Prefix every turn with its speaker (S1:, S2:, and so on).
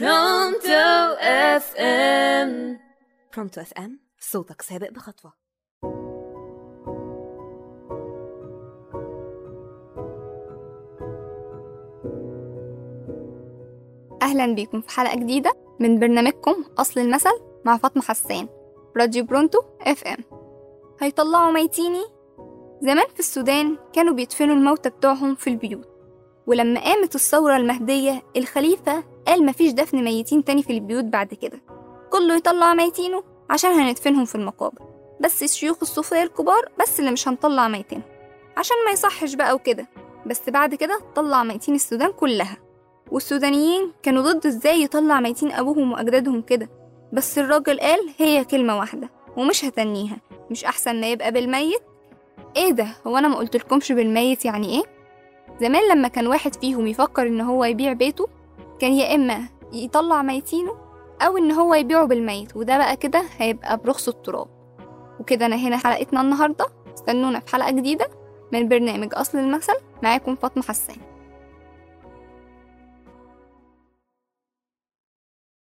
S1: Pronto
S2: FM Pronto FM صوتك سابق بخطوة.
S3: أهلا بيكم في حلقة جديدة من برنامجكم أصل المثل مع فاطمة حسان راديو Pronto FM هيطلعوا ميتيني. زمان في السودان كانوا بيدفنوا الموتى بتوعهم في البيوت ولما قامت الثورة المهدية الخليفة قال مفيش دفن ميتين تاني في البيوت بعد كده. كله يطلع ميتينه عشان هندفنهم في المقابر. بس الشيوخ الصوفية الكبار بس اللي مش هنطلع ميتينهم عشان ما يصحش بقى وكده. بس بعد كده طلع ميتين السودان كلها. والسودانيين كانوا ضد إزاي يطلع ميتين أبوهم وأجدادهم كده. بس الراجل قال هي كلمة واحدة ومش هتنيها. مش أحسن ما يبقى بالميت؟ إيه ده؟ هو أنا ما قلتلكمش بالميت يعني إيه؟ زمان لما كان واحد فيهم يفكر إن هو يبيع بيته كان يا إما يطلع ميتينه أو إن هو يبيعه بالميت وده بقى كده هيبقى برخص التراب. وكده أنا هنا حلقتنا النهارده استنونا في حلقة جديدة من برنامج أصل المثل معاكم فاطمة حسان.